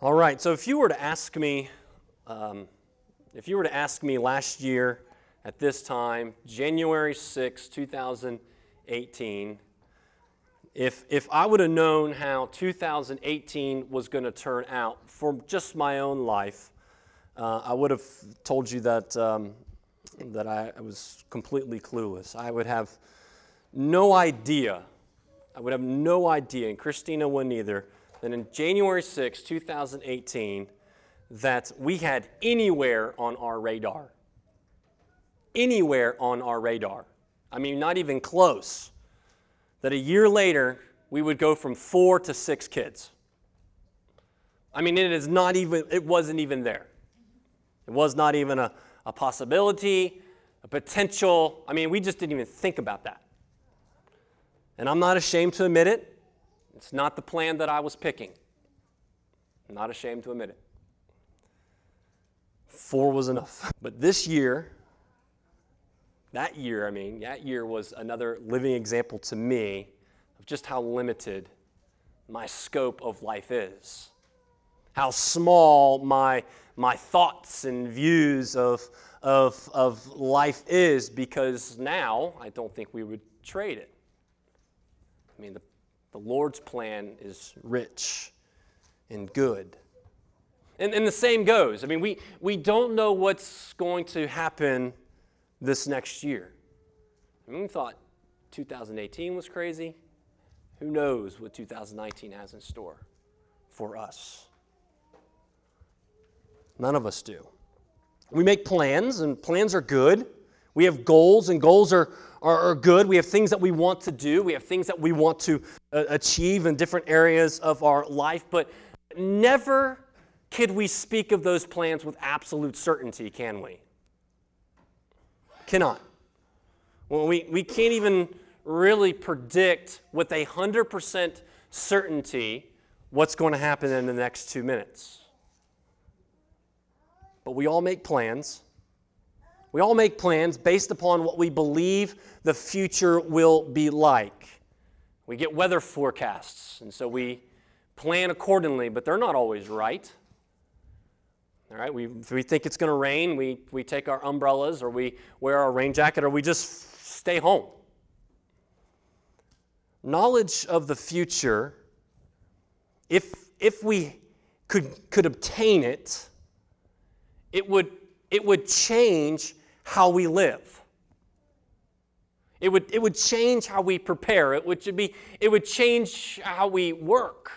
All right, so if you were to ask me, um, if you were to ask me last year at this time, January 6, 2018, if, if I would have known how 2018 was going to turn out for just my own life, uh, I would have told you that, um, that I, I was completely clueless. I would have no idea. I would have no idea, and Christina wouldn't either that in January 6, 2018, that we had anywhere on our radar. Anywhere on our radar. I mean, not even close. That a year later, we would go from four to six kids. I mean, it is not even, it wasn't even there. It was not even a, a possibility, a potential. I mean, we just didn't even think about that. And I'm not ashamed to admit it. It's not the plan that I was picking. I'm not ashamed to admit it. Four was enough. But this year, that year, I mean, that year was another living example to me of just how limited my scope of life is. How small my, my thoughts and views of, of, of life is because now I don't think we would trade it. I mean, the the Lord's plan is rich and good. And, and the same goes. I mean, we, we don't know what's going to happen this next year. I mean, we thought 2018 was crazy. Who knows what 2019 has in store for us? None of us do. We make plans, and plans are good. We have goals, and goals are, are, are good. We have things that we want to do. We have things that we want to uh, achieve in different areas of our life, but never could we speak of those plans with absolute certainty, can we? Cannot. Well, we, we can't even really predict with a 100% certainty what's going to happen in the next two minutes. But we all make plans. We all make plans based upon what we believe the future will be like. We get weather forecasts, and so we plan accordingly, but they're not always right. All right, we, we think it's going to rain, we, we take our umbrellas or we wear our rain jacket or we just stay home. Knowledge of the future, if, if we could, could obtain it, it would, it would change how we live. It would, it would change how we prepare. It would, be, it would change how we work.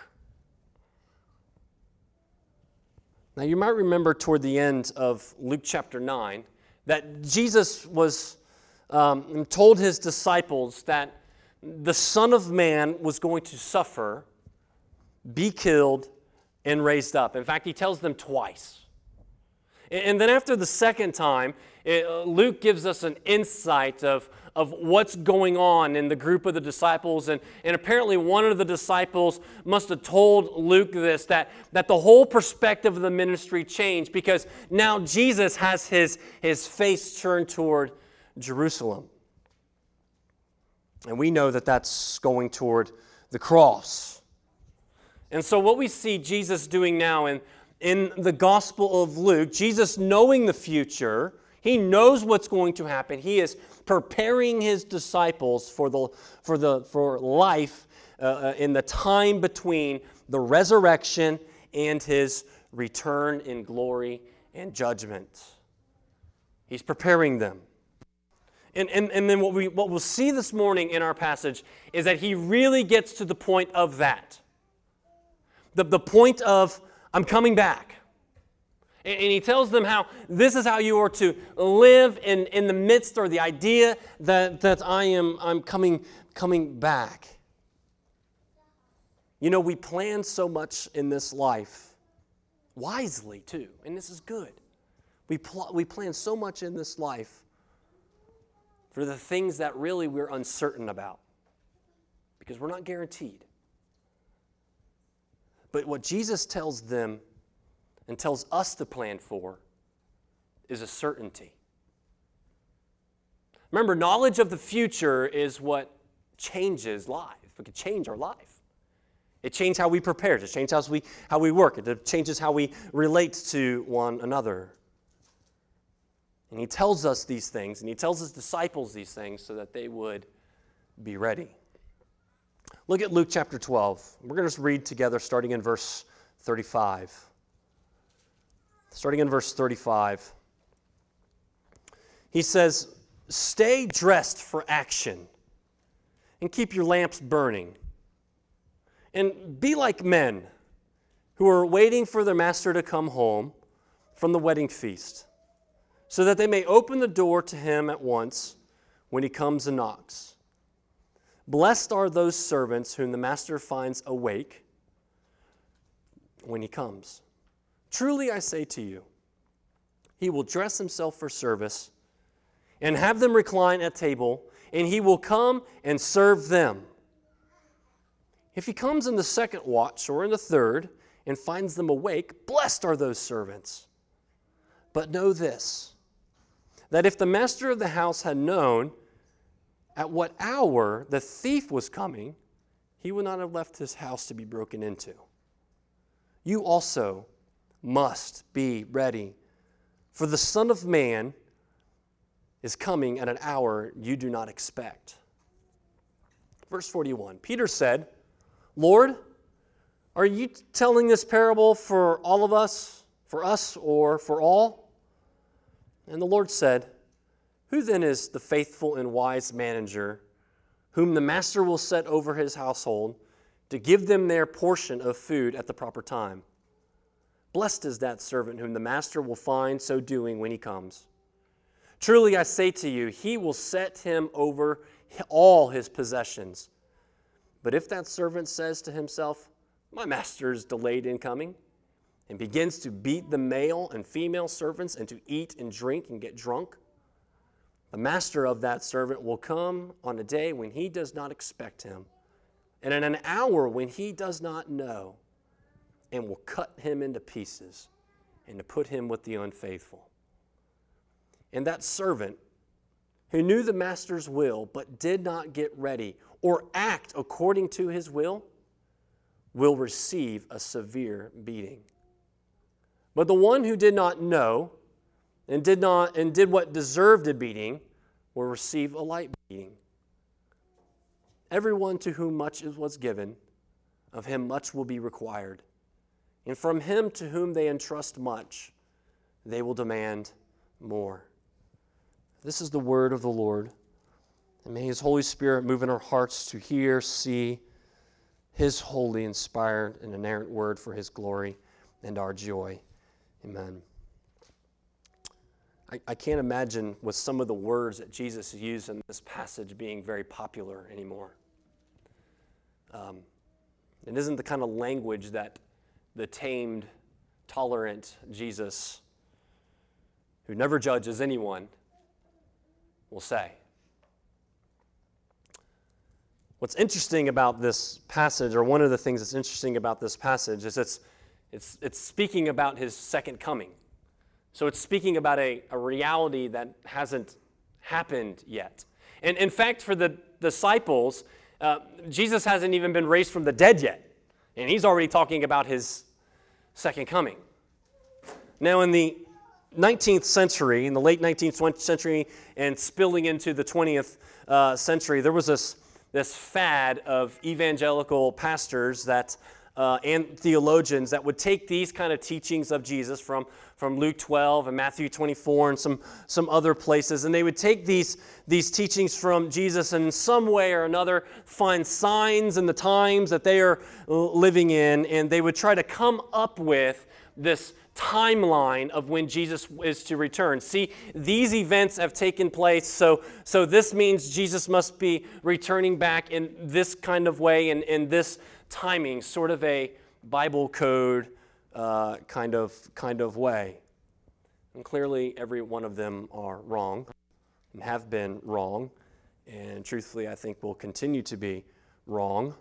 Now, you might remember toward the end of Luke chapter 9 that Jesus was um, told his disciples that the Son of Man was going to suffer, be killed, and raised up. In fact, he tells them twice. And then after the second time, uh, Luke gives us an insight of, of what's going on in the group of the disciples. And, and apparently, one of the disciples must have told Luke this that, that the whole perspective of the ministry changed because now Jesus has his, his face turned toward Jerusalem. And we know that that's going toward the cross. And so, what we see Jesus doing now in, in the Gospel of Luke, Jesus knowing the future, he knows what's going to happen. He is preparing his disciples for, the, for, the, for life uh, uh, in the time between the resurrection and his return in glory and judgment. He's preparing them. And, and, and then what, we, what we'll see this morning in our passage is that he really gets to the point of that. The, the point of, I'm coming back. And he tells them how this is how you are to live in, in the midst or the idea that, that I am I'm coming, coming back. You know, we plan so much in this life, wisely too, and this is good. We, pl- we plan so much in this life for the things that really we're uncertain about because we're not guaranteed. But what Jesus tells them and tells us to plan for is a certainty. Remember, knowledge of the future is what changes life. It can change our life. It changes how we prepare. It changes how we, how we work. It changes how we relate to one another. And he tells us these things, and he tells his disciples these things so that they would be ready. Look at Luke chapter 12. We're going to read together starting in verse 35. Starting in verse 35. He says, Stay dressed for action and keep your lamps burning. And be like men who are waiting for their master to come home from the wedding feast so that they may open the door to him at once when he comes and knocks. Blessed are those servants whom the master finds awake when he comes. Truly I say to you, he will dress himself for service and have them recline at table, and he will come and serve them. If he comes in the second watch or in the third and finds them awake, blessed are those servants. But know this that if the master of the house had known at what hour the thief was coming, he would not have left his house to be broken into. You also must be ready, for the Son of Man is coming at an hour you do not expect. Verse 41 Peter said, Lord, are you telling this parable for all of us, for us, or for all? And the Lord said, Who then is the faithful and wise manager whom the master will set over his household to give them their portion of food at the proper time? Blessed is that servant whom the master will find so doing when he comes. Truly I say to you, he will set him over all his possessions. But if that servant says to himself, My master is delayed in coming, and begins to beat the male and female servants and to eat and drink and get drunk, the master of that servant will come on a day when he does not expect him, and in an hour when he does not know, and will cut him into pieces and to put him with the unfaithful. And that servant who knew the master's will but did not get ready or act according to his will will receive a severe beating. But the one who did not know and did not and did what deserved a beating will receive a light beating. Everyone to whom much was given, of him much will be required. And from him to whom they entrust much, they will demand more. This is the word of the Lord. And may his Holy Spirit move in our hearts to hear, see his holy, inspired, and inerrant word for his glory and our joy. Amen. I, can't imagine with some of the words that Jesus used in this passage being very popular anymore. Um, it isn't the kind of language that the tamed, tolerant Jesus, who never judges anyone, will say. What's interesting about this passage, or one of the things that's interesting about this passage, is it's it's, it's speaking about his second coming. So it's speaking about a, a reality that hasn't happened yet. And in fact, for the disciples, uh, Jesus hasn't even been raised from the dead yet. And he's already talking about his second coming. Now, in the 19th century, in the late 19th century, and spilling into the 20th uh, century, there was this, this fad of evangelical pastors that uh, and theologians that would take these kind of teachings of Jesus from, from Luke 12 and Matthew 24 and some, some other places, and they would take these, these teachings from Jesus and in some way or another find signs in the times that they are living in, and they would try to come up with this timeline of when Jesus is to return. See, these events have taken place, so, so this means Jesus must be returning back in this kind of way and in this timing, sort of a Bible code uh, kind, of, kind of way. And clearly, every one of them are wrong and have been wrong, and truthfully, I think will continue to be wrong.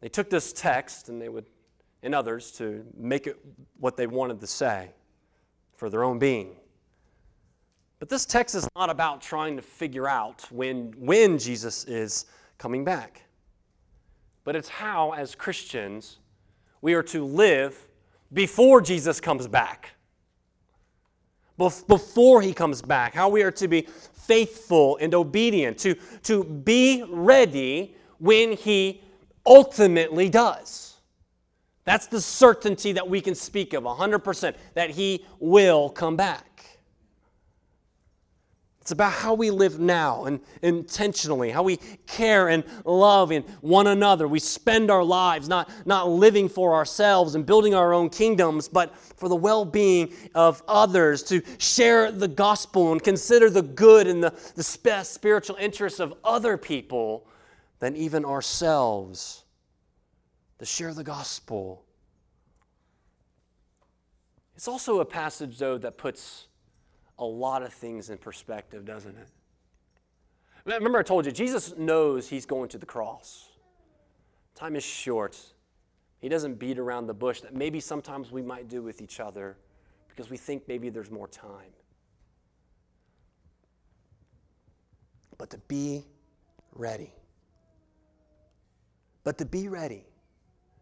They took this text and they would, and others, to make it what they wanted to say for their own being. But this text is not about trying to figure out when, when Jesus is coming back. but it's how, as Christians, we are to live before Jesus comes back. Before he comes back, how we are to be faithful and obedient, to, to be ready when he ultimately does. That's the certainty that we can speak of 100% that he will come back. It's about how we live now and intentionally, how we care and love in one another. We spend our lives not, not living for ourselves and building our own kingdoms, but for the well being of others, to share the gospel and consider the good and the, the spiritual interests of other people than even ourselves, to share the gospel. It's also a passage, though, that puts a lot of things in perspective, doesn't it? Remember, I told you, Jesus knows he's going to the cross. Time is short. He doesn't beat around the bush that maybe sometimes we might do with each other because we think maybe there's more time. But to be ready. But to be ready.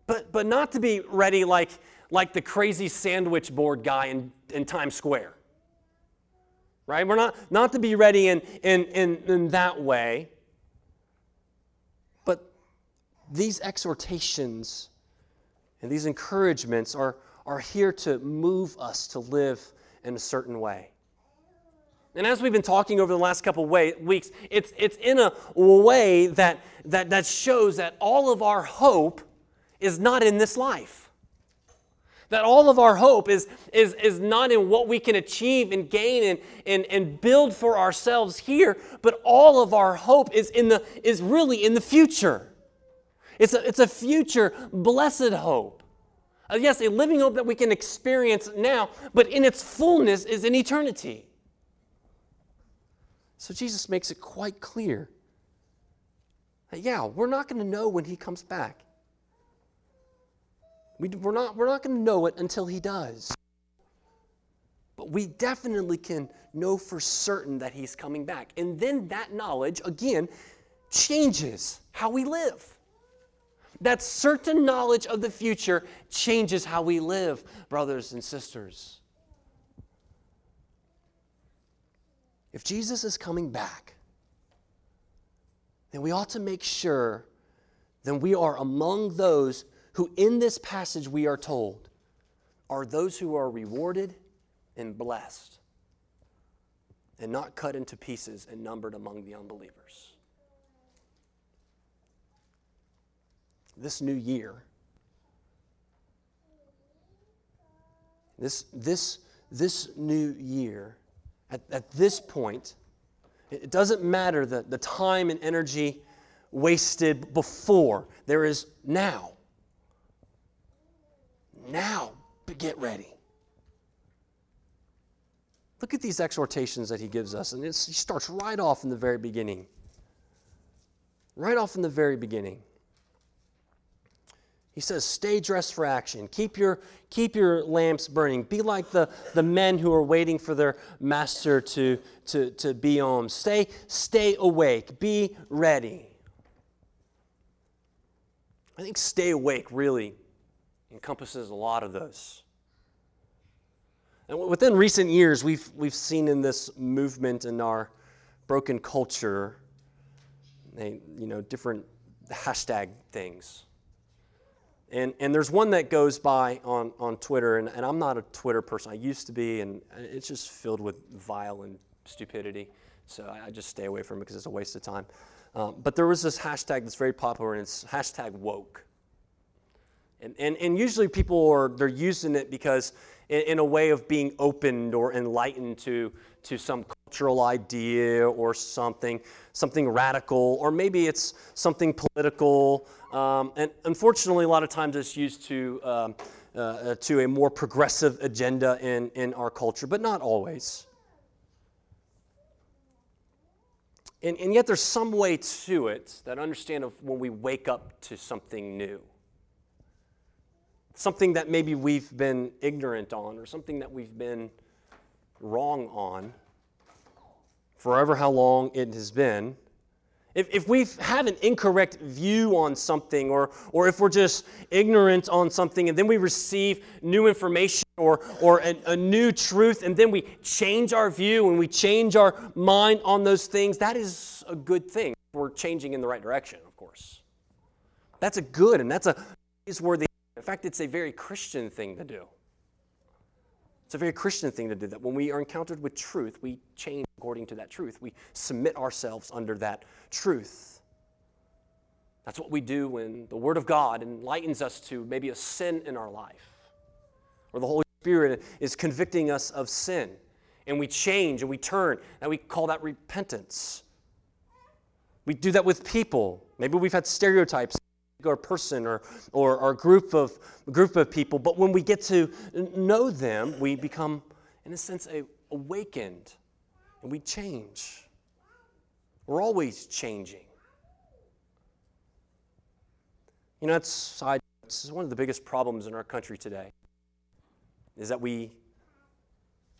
But, but not to be ready like, like the crazy sandwich board guy in, in Times Square right? We're not, not to be ready in, in, in, in that way. But these exhortations and these encouragements are, are here to move us to live in a certain way. And as we've been talking over the last couple of way, weeks, it's, it's in a way that, that, that shows that all of our hope is not in this life. That all of our hope is, is, is not in what we can achieve and gain and, and, and build for ourselves here, but all of our hope is, in the, is really in the future. It's a, it's a future blessed hope. Uh, yes, a living hope that we can experience now, but in its fullness is in eternity. So Jesus makes it quite clear that, yeah, we're not going to know when he comes back. We, we're not, we're not going to know it until He does. But we definitely can know for certain that He's coming back. And then that knowledge, again, changes how we live. That certain knowledge of the future changes how we live, brothers and sisters. If Jesus is coming back, then we ought to make sure that we are among those who in this passage we are told are those who are rewarded and blessed and not cut into pieces and numbered among the unbelievers. This new year, this, this, this new year, at, at this point, it doesn't matter the, the time and energy wasted before, there is now now, but get ready. Look at these exhortations that he gives us, and he starts right off in the very beginning. Right off in the very beginning. He says, Stay dressed for action. Keep your, keep your lamps burning. Be like the, the men who are waiting for their master to, to, to be home. Stay, stay awake. Be ready. I think stay awake really encompasses a lot of those. And within recent years, we've, we've seen in this movement in our broken culture, they, you know, different hashtag things. And, and there's one that goes by on, on Twitter, and, and I'm not a Twitter person. I used to be, and it's just filled with vile and stupidity. So I, I just stay away from it because it's a waste of time. Um, but there was this hashtag that's very popular, and it's hashtag woke. And, and, and usually people are they're using it because in, in, a way of being opened or enlightened to, to some cultural idea or something, something radical, or maybe it's something political. Um, and unfortunately, a lot of times it's used to, um, uh, to a more progressive agenda in, in our culture, but not always. And, and yet there's some way to it that understand of when we wake up to something new something that maybe we've been ignorant on or something that we've been wrong on forever how long it has been If, if we have an incorrect view on something, or, or if we're just ignorant on something, and then we receive new information or, or a, a new truth, and then we change our view and we change our mind on those things, that is a good thing. We're changing in the right direction, of course. That's a good and that's a praiseworthy. In fact, it's a very Christian thing to do. It's a very Christian thing to do that. When we are encountered with truth, we change according to that truth. We submit ourselves under that truth. That's what we do when the Word of God enlightens us to maybe a sin in our life, or the Holy Spirit is convicting us of sin, and we change and we turn, and we call that repentance. We do that with people. Maybe we've had stereotypes or person or, or, or group, of, group of people, but when we get to know them, we become, in a sense, a, awakened and we change. We're always changing. You know, it's, it's one of the biggest problems in our country today is that we,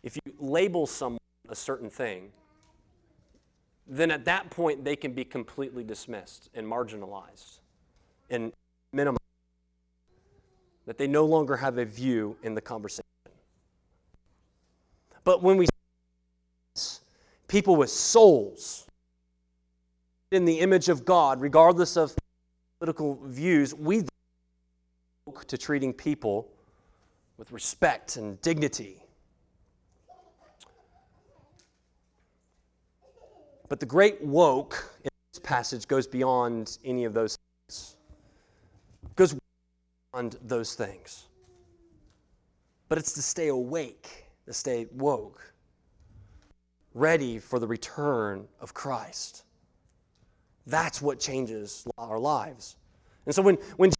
if you label someone a certain thing, then at that point they can be completely dismissed and marginalized and minimize that they no longer have a view in the conversation. But when we people with souls in the image of God, regardless of political views, we woke to treating people with respect and dignity. But the great woke in this passage goes beyond any of those goes beyond those things. But it's to stay awake, to stay woke, ready for the return of Christ. That's what changes our lives. And so when, when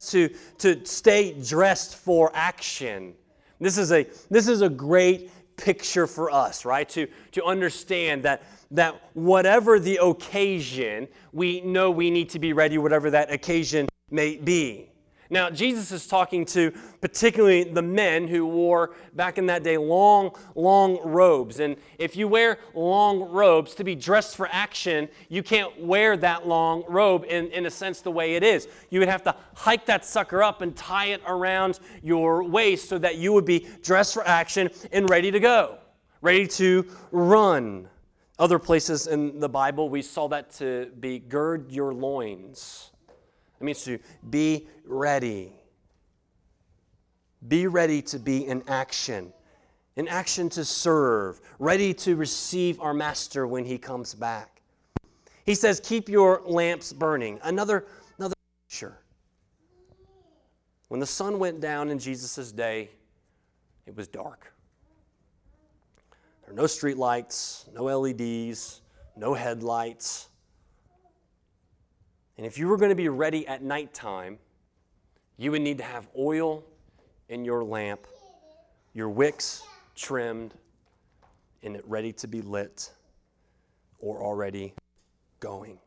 to, to stay dressed for action, this is a, this is a great picture for us, right? To, to understand that, that whatever the occasion, we know we need to be ready, whatever that occasion may be. Now, Jesus is talking to particularly the men who wore back in that day long, long robes. And if you wear long robes to be dressed for action, you can't wear that long robe in, in a sense the way it is. You would have to hike that sucker up and tie it around your waist so that you would be dressed for action and ready to go, ready to run. Other places in the Bible, we saw that to be gird your loins it means to be ready. Be ready to be in action, in action to serve, ready to receive our Master when he comes back. He says, Keep your lamps burning. Another, another picture. When the sun went down in Jesus' day, it was dark. There were no street lights, no LEDs, no headlights. And if you were going to be ready at nighttime, you would need to have oil in your lamp, your wicks trimmed, and it ready to be lit or already going.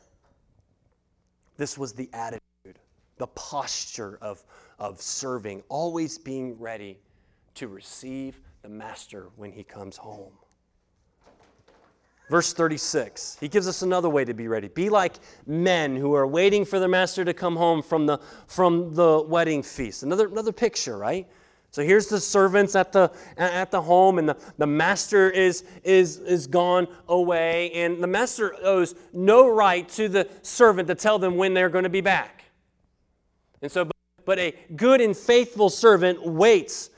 This was the attitude, the posture of, of serving, always being ready to receive the master when he comes home. Verse 36, he gives us another way to be ready. Be like men who are waiting for their master to come home from the, from the wedding feast. Another, another picture, right? So here's the servants at the, at the home, and the, the master is, is, is gone away, and the master owes no right to the servant to tell them when they're going to be back. And so, but a good and faithful servant waits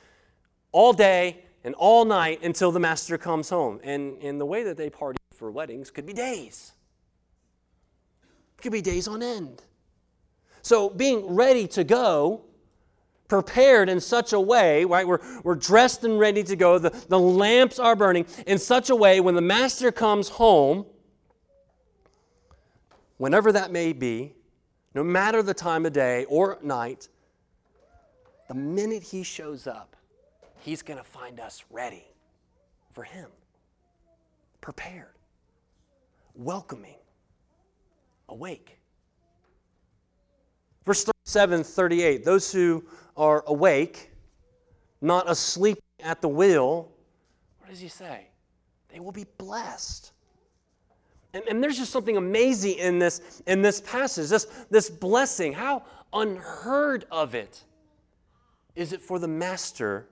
all day and all night until the master comes home. And in the way that they party for weddings could be days, it could be days on end. So being ready to go, prepared in such a way, right? We're, we're dressed and ready to go. The, the lamps are burning in such a way when the master comes home, whenever that may be, no matter the time of day or night, the minute he shows up, he's going to find us ready for him, prepared welcoming, awake. Verse 37 38 those who are awake, not asleep at the wheel, what does he say? They will be blessed. And, and, there's just something amazing in this, in this passage, this, this blessing. How unheard of it is it for the master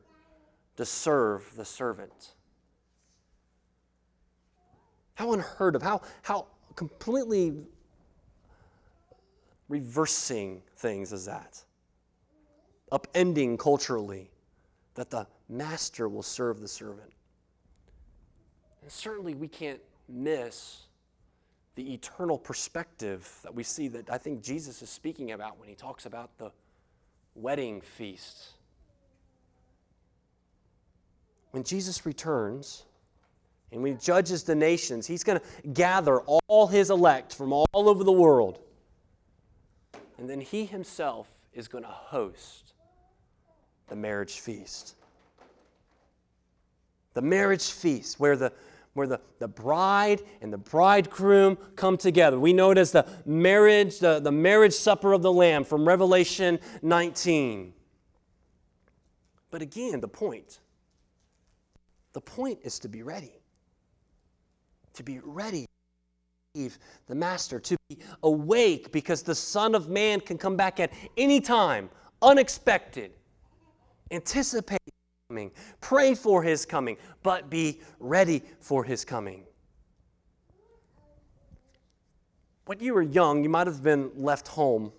to serve the servant? How unheard of, how, how completely reversing things is that? Upending culturally that the master will serve the servant. And certainly we can't miss the eternal perspective that we see that I think Jesus is speaking about when he talks about the wedding feast. When Jesus returns and when he judges the nations, he's going to gather all his elect from all over the world. And then he himself is going to host the marriage feast. The marriage feast, where the where the, the bride and the bridegroom come together. We know it as the marriage, the, the marriage supper of the Lamb from Revelation 19. But again, the point the point is to be ready. To be ready the master, to be awake because the Son of Man can come back at any time, unexpected. Anticipate coming. Pray for his coming, but be ready for his coming. When you were young, you might have been left home,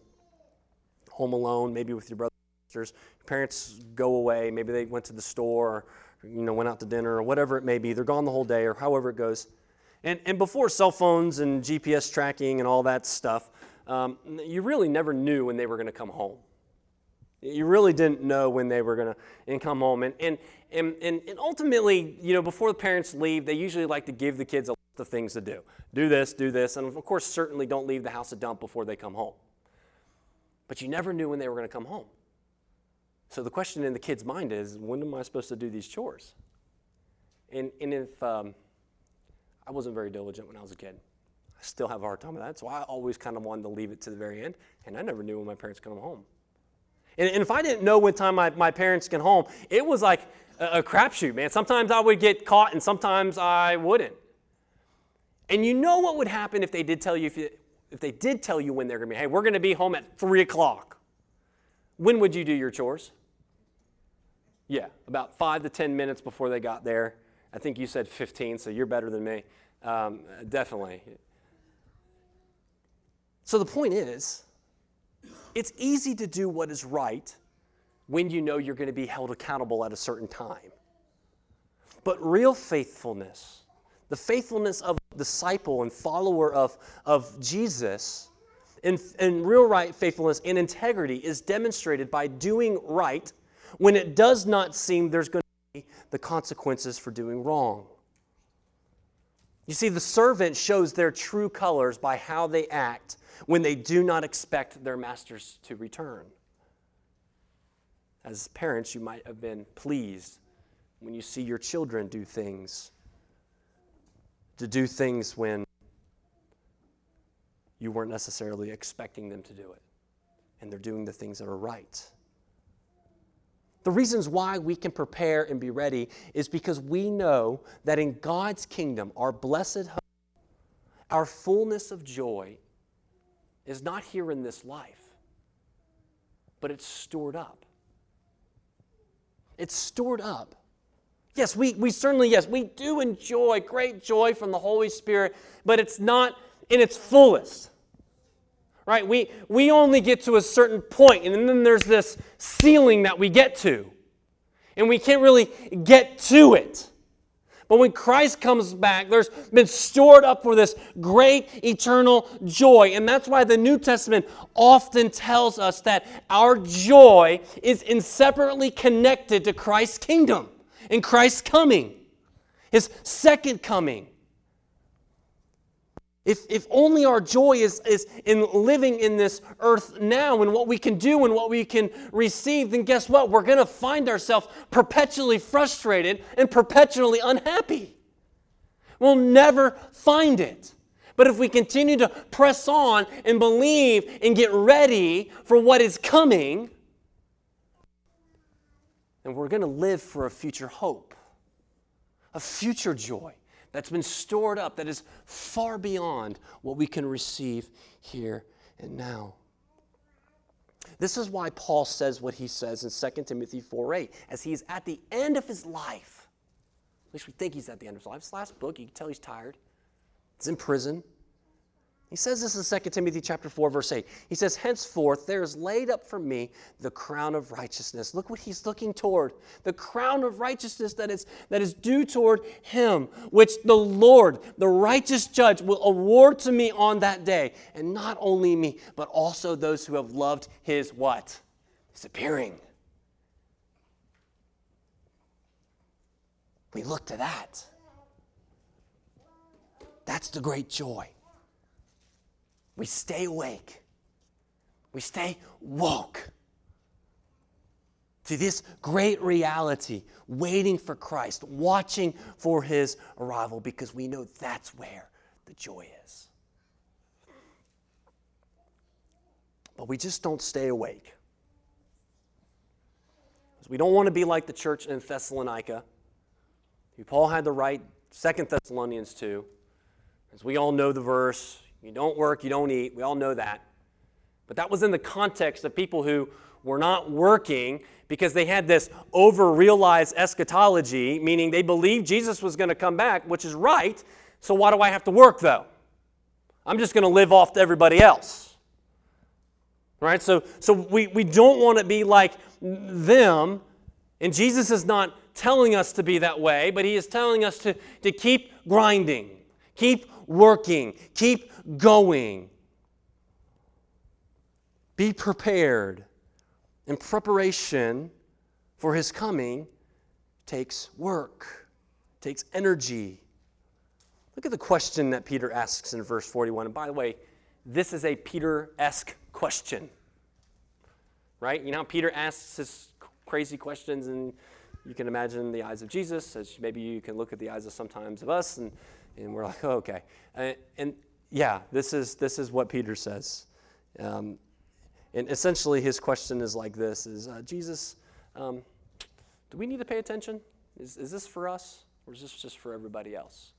home alone, maybe with your brothers and sisters. Your parents go away, maybe they went to the store, or, you know, went out to dinner, or whatever it may be. They're gone the whole day, or however it goes. And, and before cell phones and GPS tracking and all that stuff, um, you really never knew when they were going to come home. You really didn't know when they were going to come home. And, and, and, and, ultimately, you know, before the parents leave, they usually like to give the kids a list of things to do. Do this, do this. And of course, certainly don't leave the house a dump before they come home. But you never knew when they were going to come home. So the question in the kid's mind is, when am I supposed to do these chores? And, and if um, I wasn't very diligent when I was a kid, I still have a hard time with that. So I always kind of wanted to leave it to the very end. And I never knew when my parents come home. And, and if I didn't know what time my, my parents get home, it was like a, a crapshoot, man. Sometimes I would get caught and sometimes I wouldn't. And you know what would happen if they did tell you, if, you, if they did tell you when they're going to be, hey, we're going to be home at 3 o'clock. When would you do your chores? Yeah, about five to 10 minutes before they got there. I think you said 15, so you're better than me. Um, definitely. So the point is, it's easy to do what is right when you know you're going to be held accountable at a certain time. But real faithfulness, the faithfulness of a disciple and follower of, of Jesus, and, and real right faithfulness and integrity is demonstrated by doing right when it does not seem there's going the consequences for doing wrong. You see, the servant shows their true colors by how they act when they do not expect their masters to return. As parents, you might have been pleased when you see your children do things, to do things when you weren't necessarily expecting them to do it, and they're doing the things that are right. The reasons why we can prepare and be ready is because we know that in God's kingdom, our blessed hope, our fullness of joy is not here in this life, but it's stored up. It's stored up. Yes, we, we certainly, yes, we do enjoy great joy from the Holy Spirit, but it's not in its fullest. Right? We, we only get to a certain point, and then there's this ceiling that we get to. And we can't really get to it. But when Christ comes back, there's been stored up for this great eternal joy. And that's why the New Testament often tells us that our joy is inseparably connected to Christ's kingdom and Christ's coming, his second coming. If, if only our joy is, is in living in this earth now and what we can do and what we can receive, then guess what? We're going to find ourselves perpetually frustrated and perpetually unhappy. We'll never find it. But if we continue to press on and believe and get ready for what is coming, then we're going to live for a future hope, a future joy that's been stored up, that is far beyond what we can receive here and now. This is why Paul says what he says in 2 Timothy 4 8, as he's at the end of his life. At least we think he's at the end of his life. His last book, you can tell he's tired. He's in prison. He says this in 2 Timothy chapter 4, verse 8. He says, Henceforth there is laid up for me the crown of righteousness. Look what he's looking toward. The crown of righteousness that is, that is due toward him, which the Lord, the righteous judge, will award to me on that day. And not only me, but also those who have loved his what? His appearing. We look to that. That's the great joy. We stay awake. We stay woke to this great reality, waiting for Christ, watching for his arrival, because we know that's where the joy is. But we just don't stay awake. We don't want to be like the church in Thessalonica. who Paul had to write Second Thessalonians 2. As we all know the verse, you don't work, you don't eat. We all know that. But that was in the context of people who were not working because they had this over realized eschatology, meaning they believed Jesus was going to come back, which is right. So why do I have to work though? I'm just going to live off to everybody else. Right? So, so we, we don't want to be like them. And Jesus is not telling us to be that way, but he is telling us to, to keep grinding, keep working, keep going. Be prepared. And preparation for his coming takes work, takes energy. Look at the question that Peter asks in verse 41. And by the way, this is a Peter esque question. Right? You know how Peter asks his crazy questions, and you can imagine the eyes of Jesus, as maybe you can look at the eyes of sometimes of us, and, and we're like, oh, okay. Uh, and, and yeah, this is, this is what Peter says. Um, and essentially, his question is like this is uh, Jesus, um, do we need to pay attention? Is, is this for us, or is this just for everybody else?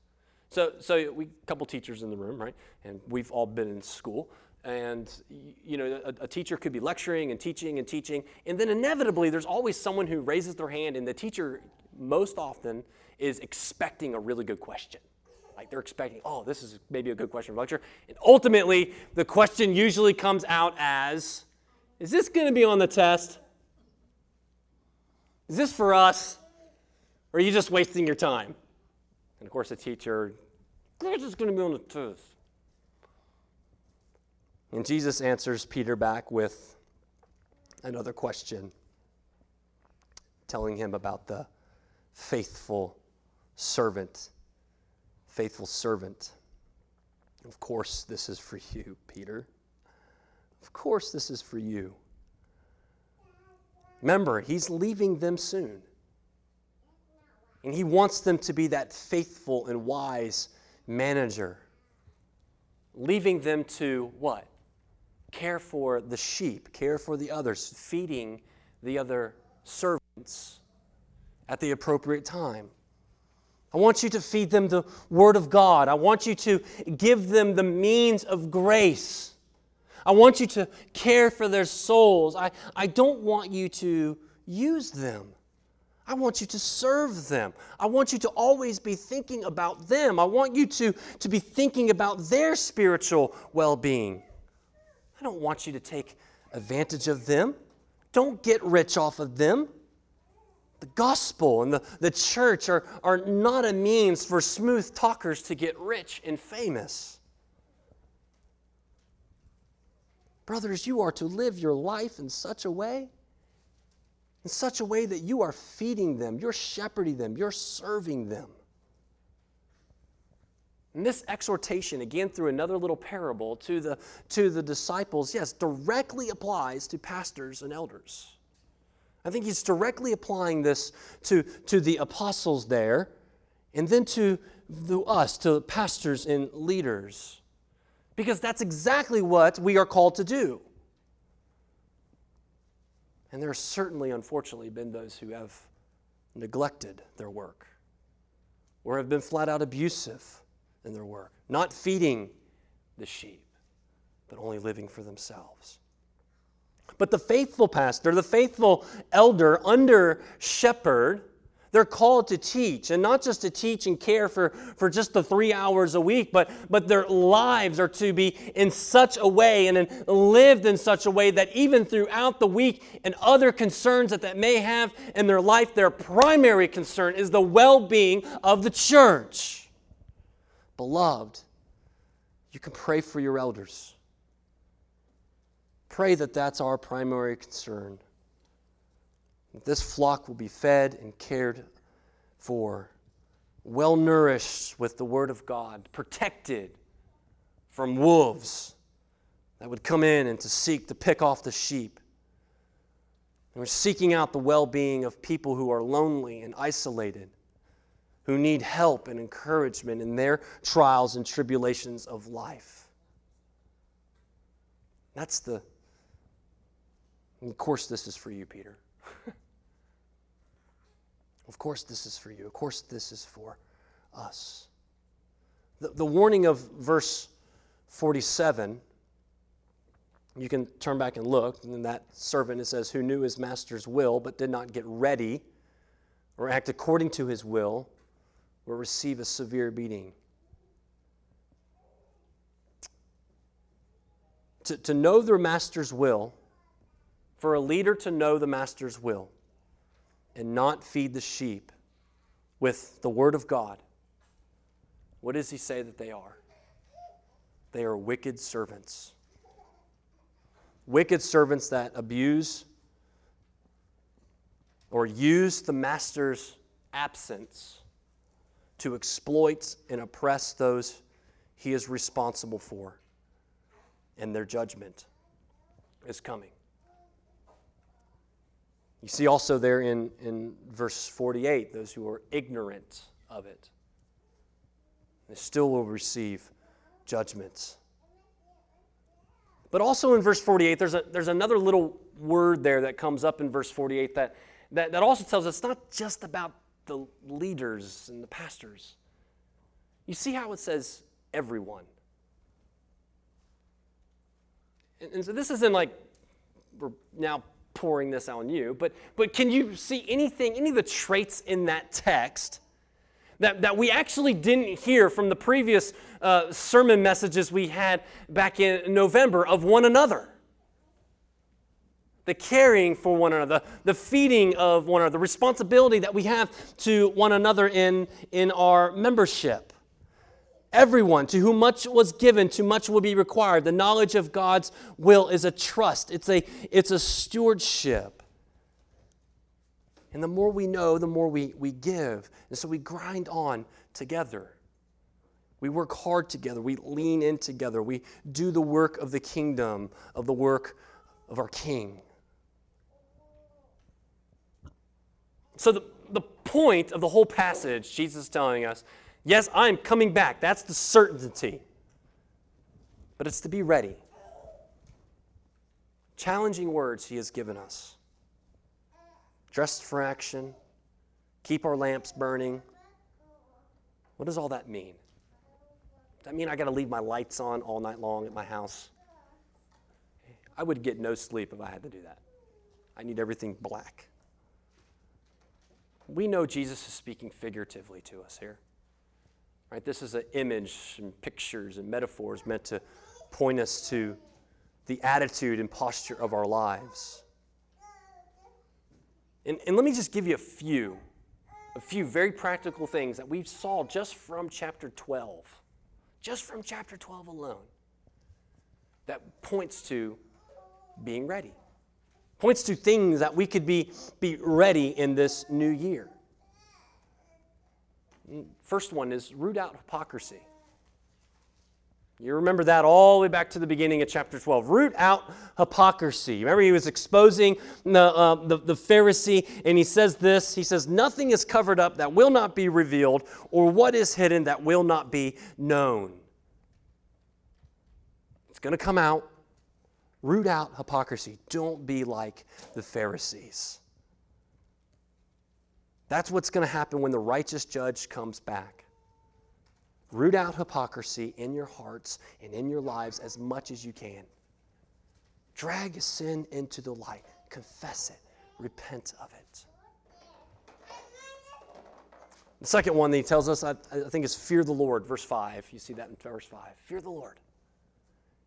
So, so we couple teachers in the room, right? And we've all been in school. And you know, a, a, teacher could be lecturing and teaching and teaching, and then inevitably, there's always someone who raises their hand, and the teacher most often is expecting a really good question. Like they're expecting, oh, this is maybe a good question for lecture. And ultimately, the question usually comes out as, is this going to be on the test? Is this for us? Or are you just wasting your time? And of course, the teacher, this is going to be on the test. And Jesus answers Peter back with another question, telling him about the faithful servant faithful servant. Of course, this is for you, Peter. Of course, this is for you. Remember, he's leaving them soon. And he wants them to be that faithful and wise manager, leaving them to what? Care for the sheep, care for the others, feeding the other servants at the appropriate time. I want you to feed them the Word of God. I want you to give them the means of grace. I want you to care for their souls. I, I don't want you to use them. I want you to serve them. I want you to always be thinking about them. I want you to, to be thinking about their spiritual well being. I don't want you to take advantage of them. Don't get rich off of them. The gospel and the, the church are, are not a means for smooth talkers to get rich and famous. Brothers, you are to live your life in such a way, in such a way that you are feeding them, you're shepherding them, you're serving them. And this exhortation, again through another little parable to the, to the disciples, yes, directly applies to pastors and elders. I think he's directly applying this to, to the apostles there and then to the, us, to pastors and leaders. Because that's exactly what we are called to do. And there have certainly, unfortunately, been those who have neglected their work. or have been flat out abusive in their work, not feeding the sheep, but only living for themselves. But the faithful pastor, the faithful elder under shepherd, they're called to teach, and not just to teach and care for, for just the three hours a week, but, but their lives are to be in such a way and in, lived in such a way that even throughout the week and other concerns that they may have in their life, their primary concern is the well being of the church. Beloved, you can pray for your elders. Pray that that's our primary concern. This flock will be fed and cared for, well nourished with the Word of God, protected from wolves that would come in and to seek to pick off the sheep. And we're seeking out the well being of people who are lonely and isolated, who need help and encouragement in their trials and tribulations of life. That's the, of course, this is for you, Peter. Of course, this is for you. Of course, this is for us. The, the warning of verse 47, you can turn back and look, and that servant it says, Who knew his master's will, but did not get ready or act according to his will, will receive a severe beating. To, to know their master's will, for a leader to know the master's will, and not feed the sheep with the Word of God, what does he say that they are? They are wicked servants. Wicked servants that abuse or use the master's absence to exploit and oppress those he is responsible for, and their judgment is coming. You see also there in, in verse 48 those who are ignorant of it. They still will receive judgments. But also in verse 48, there's, a, there's another little word there that comes up in verse 48 that, that, that also tells us it's not just about the leaders and the pastors. You see how it says everyone. And, and so this isn't like we're now pouring this on you, but, but can you see anything, any of the traits in that text that, that we actually didn't hear from the previous uh, sermon messages we had back in November of one another? The caring for one another, the feeding of one another, the responsibility that we have to one another in, in our membership. Everyone to whom much was given, to much will be required. The knowledge of God's will is a trust, it's a, it's a stewardship. And the more we know, the more we, we give. And so we grind on together. We work hard together. We lean in together. We do the work of the kingdom, of the work of our King. So, the, the point of the whole passage, Jesus is telling us, Yes, I'm coming back. That's the certainty. But it's to be ready. Challenging words he has given us. Dressed for action, keep our lamps burning. What does all that mean? Does that mean I got to leave my lights on all night long at my house? I would get no sleep if I had to do that. I need everything black. We know Jesus is speaking figuratively to us here. Right? This is an image and pictures and metaphors meant to point us to the attitude and posture of our lives. And, and let me just give you a few, a few very practical things that we saw just from chapter 12, just from chapter 12 alone, that points to being ready, points to things that we could be, be ready in this new year. First one is root out hypocrisy. You remember that all the way back to the beginning of chapter 12. Root out hypocrisy. Remember, he was exposing the, uh, the, the, Pharisee, and he says this He says, Nothing is covered up that will not be revealed, or what is hidden that will not be known. It's going to come out. Root out hypocrisy. Don't be like the Pharisees. That's what's going to happen when the righteous judge comes back. Root out hypocrisy in your hearts and in your lives as much as you can. Drag sin into the light, confess it, repent of it. The second one that he tells us, I, I think, is fear the Lord, verse 5. You see that in verse 5. Fear the Lord.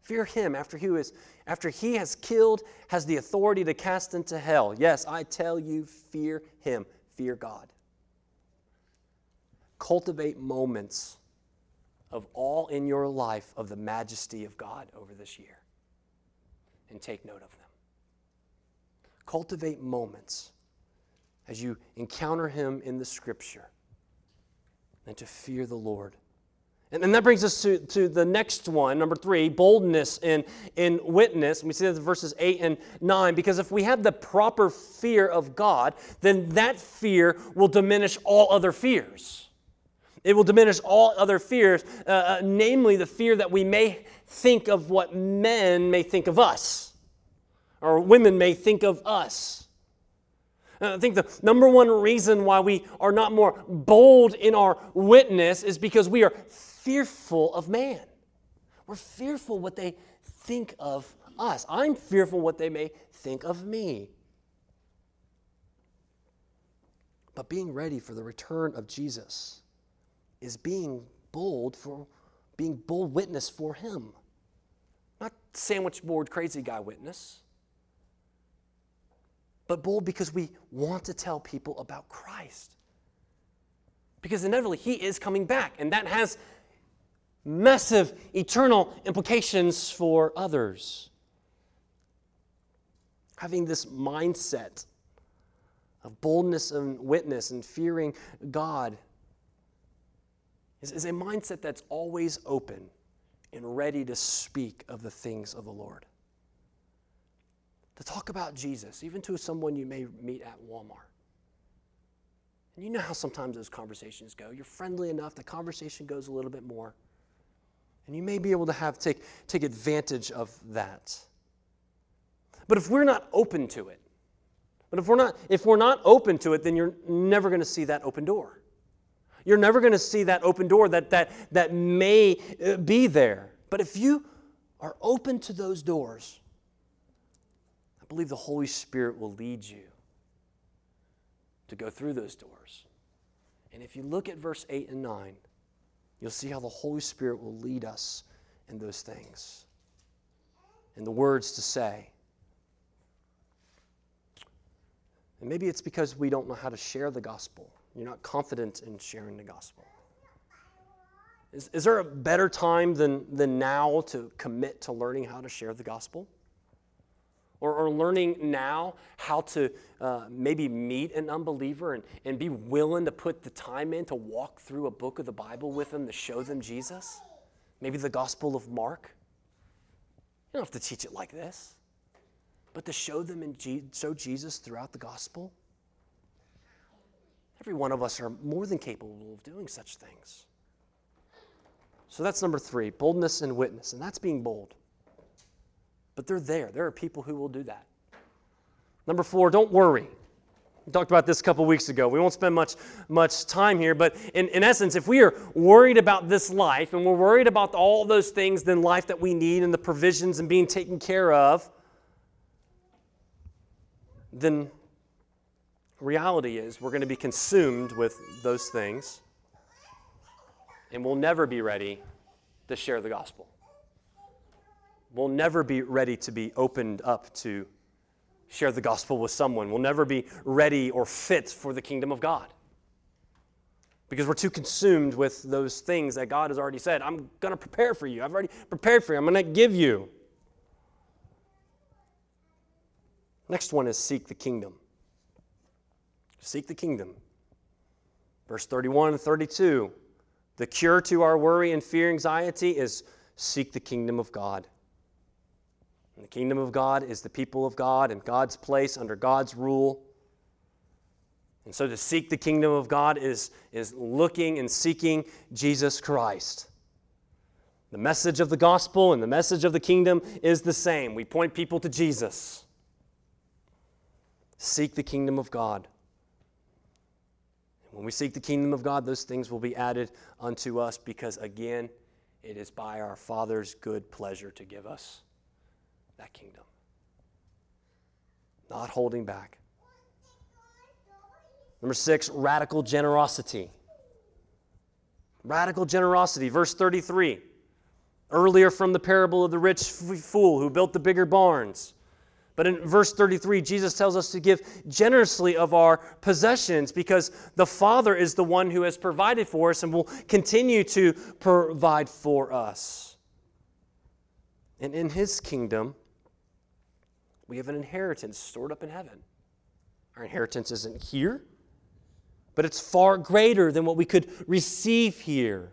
Fear him after he, is, after he has killed, has the authority to cast into hell. Yes, I tell you, fear him. Fear God. Cultivate moments of all in your life of the majesty of God over this year and take note of them. Cultivate moments as you encounter him in the scripture and to fear the Lord. And, that brings us to, to the next one, number three, boldness in, in witness. And we see that in verses 8 and 9, because if we have the proper fear of God, then that fear will diminish all other fears. It will diminish all other fears, uh, uh, namely the fear that we may think of what men may think of us, or women may think of us. Uh, I think the number one reason why we are not more bold in our witness is because we are fearful of man. We're fearful what they think of us. I'm fearful what they may think of me. But being ready for the return of Jesus is being bold for being bold witness for him. Not sandwich board crazy guy witness but bold because we want to tell people about Christ. Because inevitably, He is coming back, and that has massive eternal implications for others. Having this mindset of boldness and witness and fearing God is, is a mindset that's always open and ready to speak of the things of the Lord to talk about Jesus, even to someone you may meet at Walmart. And you know how sometimes those conversations go. You're friendly enough, the conversation goes a little bit more. And you may be able to have take, take advantage of that. But if we're not open to it, but if we're not if we're not open to it, then you're never going to see that open door. You're never going to see that open door that that that may uh, be there. But if you are open to those doors, I believe the Holy Spirit will lead you to go through those doors. And if you look at verse 8 and 9, you'll see how the Holy Spirit will lead us in those things and the words to say. And maybe it's because we don't know how to share the gospel. You're not confident in sharing the gospel. Is, is there a better time than, than now to commit to learning how to share the gospel? Or, or learning now how to uh, maybe meet an unbeliever and, and be willing to put the time in to walk through a book of the Bible with them to show them Jesus? Maybe the Gospel of Mark? You don't have to teach it like this, but to show them and show Jesus throughout the Gospel? Every one of us are more than capable of doing such things. So that's number three boldness and witness, and that's being bold. But they're there. There are people who will do that. Number four, don't worry. We talked about this a couple weeks ago. We won't spend much, much time here, but in, in essence, if we are worried about this life and we're worried about all those things then life that we need and the provisions and being taken care of, then reality is we're going to be consumed with those things and we'll never be ready to share the gospel we'll never be ready to be opened up to share the gospel with someone. We'll never be ready or fit for the kingdom of God because we're too consumed with those things that God has already said. I'm going to prepare for you. I've already prepared for you. I'm going to give you. Next one is seek the kingdom. Seek the kingdom. Verse 31 and 32. The cure to our worry and fear, anxiety is seek the kingdom of God. And the kingdom of God is the people of God and God's place under God's rule. And so to seek the kingdom of God is, is looking and seeking Jesus Christ. The message of the gospel and the message of the kingdom is the same. We point people to Jesus. Seek the kingdom of God. When we seek the kingdom of God, those things will be added unto us because, again, it is by our Father's good pleasure to give us that kingdom. Not holding back. Number six, radical generosity. Radical generosity, verse 33. Earlier from the parable of the rich fool who built the bigger barns. But in verse 33, Jesus tells us to give generously of our possessions because the Father is the one who has provided for us and will continue to provide for us. And in His kingdom, we have an inheritance stored up in heaven. Our inheritance isn't here, but it's far greater than what we could receive here.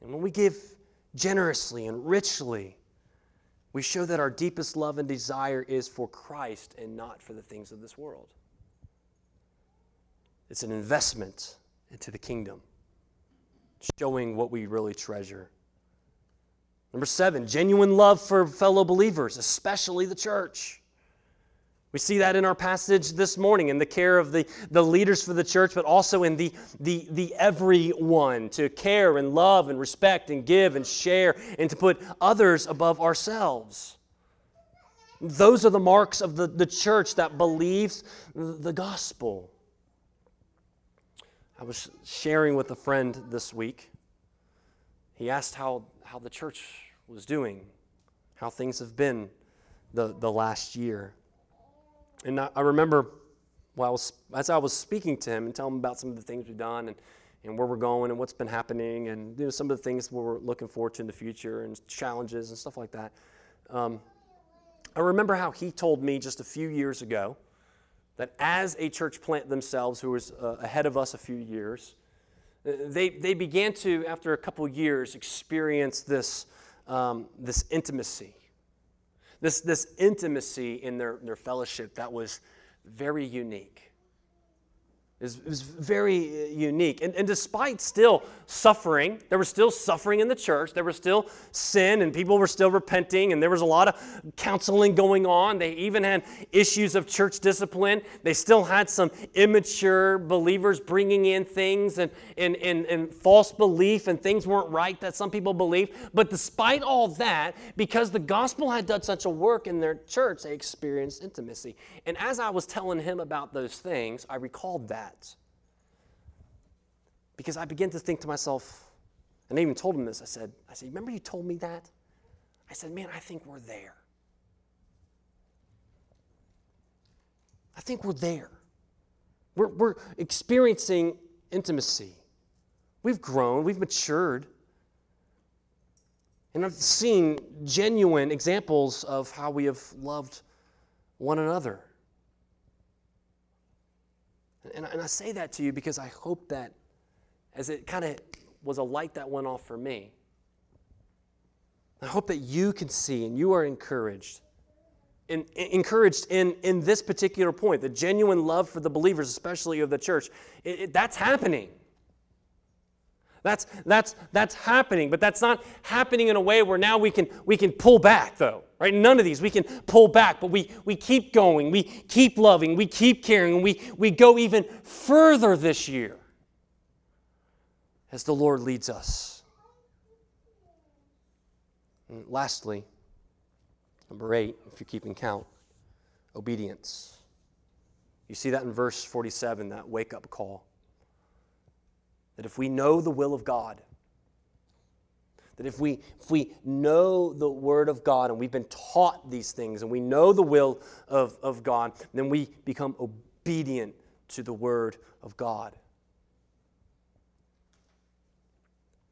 And when we give generously and richly, we show that our deepest love and desire is for Christ and not for the things of this world. It's an investment into the kingdom, showing what we really treasure. Number seven, genuine love for fellow believers, especially the church. We see that in our passage this morning in the care of the, the leaders for the church, but also in the, the, the everyone to care and love and respect and give and share and to put others above ourselves. Those are the marks of the, the church that believes the gospel. I was sharing with a friend this week. He asked how, how the church was doing, how things have been the, the last year. And I, I remember while I was, as I was speaking to him and telling him about some of the things we've done and, and where we're going and what's been happening and you know, some of the things we're looking forward to in the future and challenges and stuff like that. Um, I remember how he told me just a few years ago that as a church plant themselves, who was uh, ahead of us a few years, they, they began to, after a couple years, experience this, um, this intimacy this, this intimacy in their, their fellowship that was very unique. It was, very uh, unique. And, and despite still suffering, there was still suffering in the church. There was still sin, and people were still repenting, and there was a lot of counseling going on. They even had issues of church discipline. They still had some immature believers bringing in things and, and, and, and false belief, and things weren't right that some people believed. But despite all that, because the gospel had done such a work in their church, they experienced intimacy. And as I was telling him about those things, I recalled that that. Because I began to think to myself, and I even told him this. I said, I said, remember you told me that? I said, man, I think we're there. I think we're there. We're, we're experiencing intimacy. We've grown, we've matured. And I've seen genuine examples of how we have loved one another. And, and I say that to you because I hope that as it kind of was a light that went off for me, I hope that you can see and you are encouraged. In, encouraged in, in this particular point, the genuine love for the believers, especially of the church. It, it, that's happening. That's, that's, that's happening, but that's not happening in a way where now we can, we can pull back, though, right? None of these. We can pull back, but we, we keep going, we keep loving, we keep caring, and we, we go even further this year as the Lord leads us. And lastly, number eight, if you're keeping count, obedience. You see that in verse 47, that wake up call. That if we know the will of God, that if we, if we know the Word of God and we've been taught these things and we know the will of, of God, then we become obedient to the Word of God.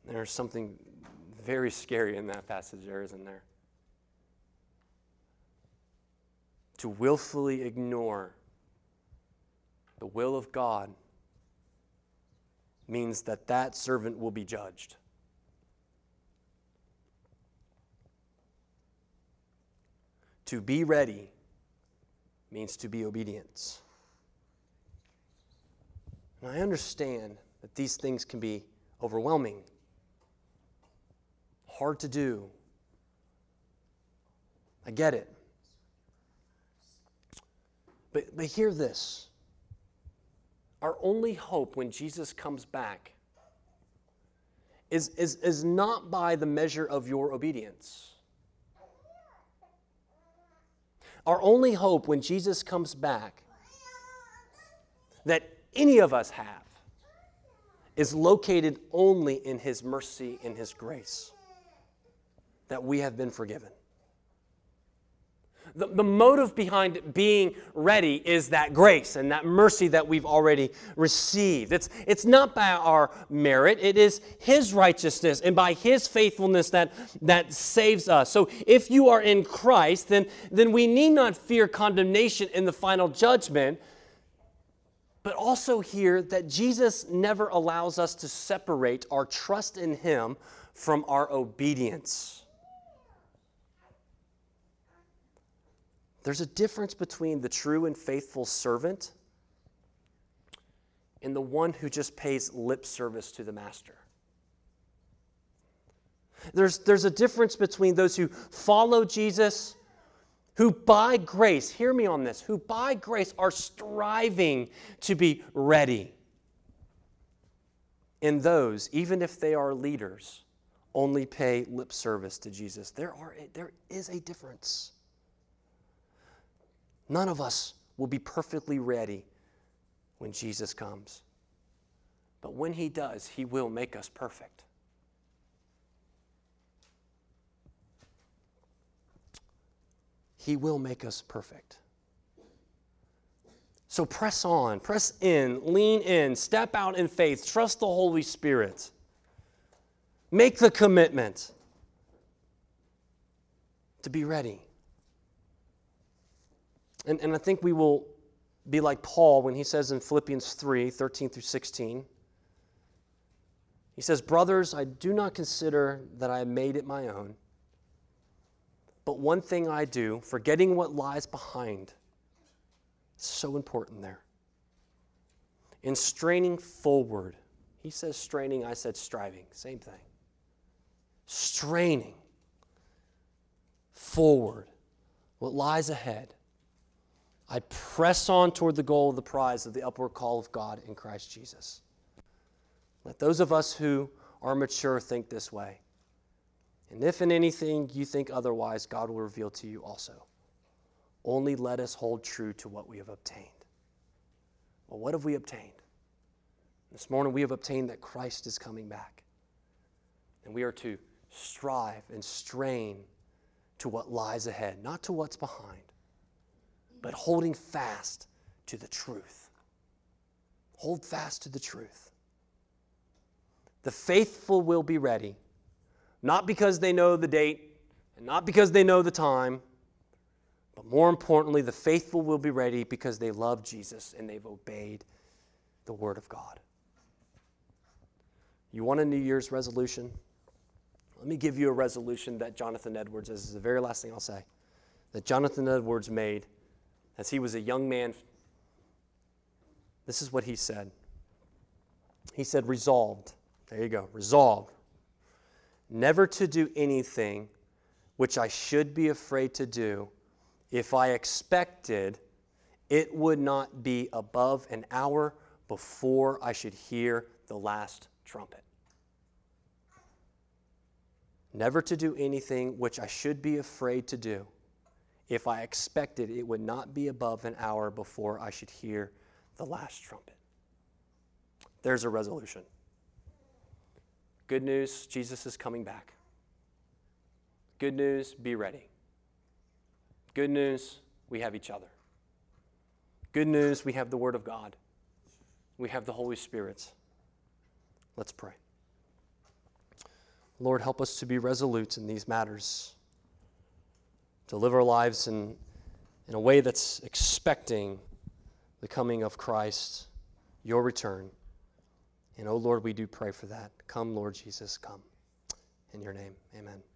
There's something very scary in that passage, there, isn't there? To willfully ignore the will of God means that that servant will be judged. To be ready means to be obedient. And I understand that these things can be overwhelming, hard to do. I get it. But, but hear this our only hope when Jesus comes back is, is, is not by the measure of your obedience. Our only hope when Jesus comes back that any of us have is located only in His mercy and His grace, that we have been forgiven. The, the motive behind being ready is that grace and that mercy that we've already received. It's, it's not by our merit, it is His righteousness and by His faithfulness that, that saves us. So if you are in Christ, then, then we need not fear condemnation in the final judgment, but also hear that Jesus never allows us to separate our trust in Him from our obedience. There's a difference between the true and faithful servant and the one who just pays lip service to the master. There's, there's a difference between those who follow Jesus, who by grace, hear me on this, who by grace are striving to be ready, and those, even if they are leaders, only pay lip service to Jesus. There, are, there is a difference. None of us will be perfectly ready when Jesus comes. But when he does, he will make us perfect. He will make us perfect. So press on, press in, lean in, step out in faith, trust the Holy Spirit. Make the commitment to be ready. And, and I think we will be like Paul when he says in Philippians 3 13 through 16. He says, Brothers, I do not consider that I made it my own. But one thing I do, forgetting what lies behind, so important there. In straining forward, he says straining, I said striving, same thing. Straining forward, what lies ahead. I press on toward the goal of the prize of the upward call of God in Christ Jesus. Let those of us who are mature think this way. And if in anything you think otherwise, God will reveal to you also. Only let us hold true to what we have obtained. Well, what have we obtained? This morning we have obtained that Christ is coming back. And we are to strive and strain to what lies ahead, not to what's behind but holding fast to the truth. Hold fast to the truth. The faithful will be ready, not because they know the date and not because they know the time, but more importantly, the faithful will be ready because they love Jesus and they've obeyed the Word of God. You want a New Year's resolution? Let me give you a resolution that Jonathan Edwards, this is the very last thing I'll say, that Jonathan Edwards made as he was a young man, this is what he said. He said, resolved. There you go, resolved. Never to do anything which I should be afraid to do if I expected it would not be above an hour before I should hear the last trumpet. Never to do anything which I should be afraid to do if I expected it would not be above an hour before I should hear the last trumpet. There's a resolution. Good news, Jesus is coming back. Good news, be ready. Good news, we have each other. Good news, we have the Word of God. We have the Holy Spirit. Let's pray. Lord, help us to be resolute in these matters to live our lives in, in a way that's expecting the coming of Christ, your return. And oh Lord, we do pray for that. Come, Lord Jesus, come. In your name, amen.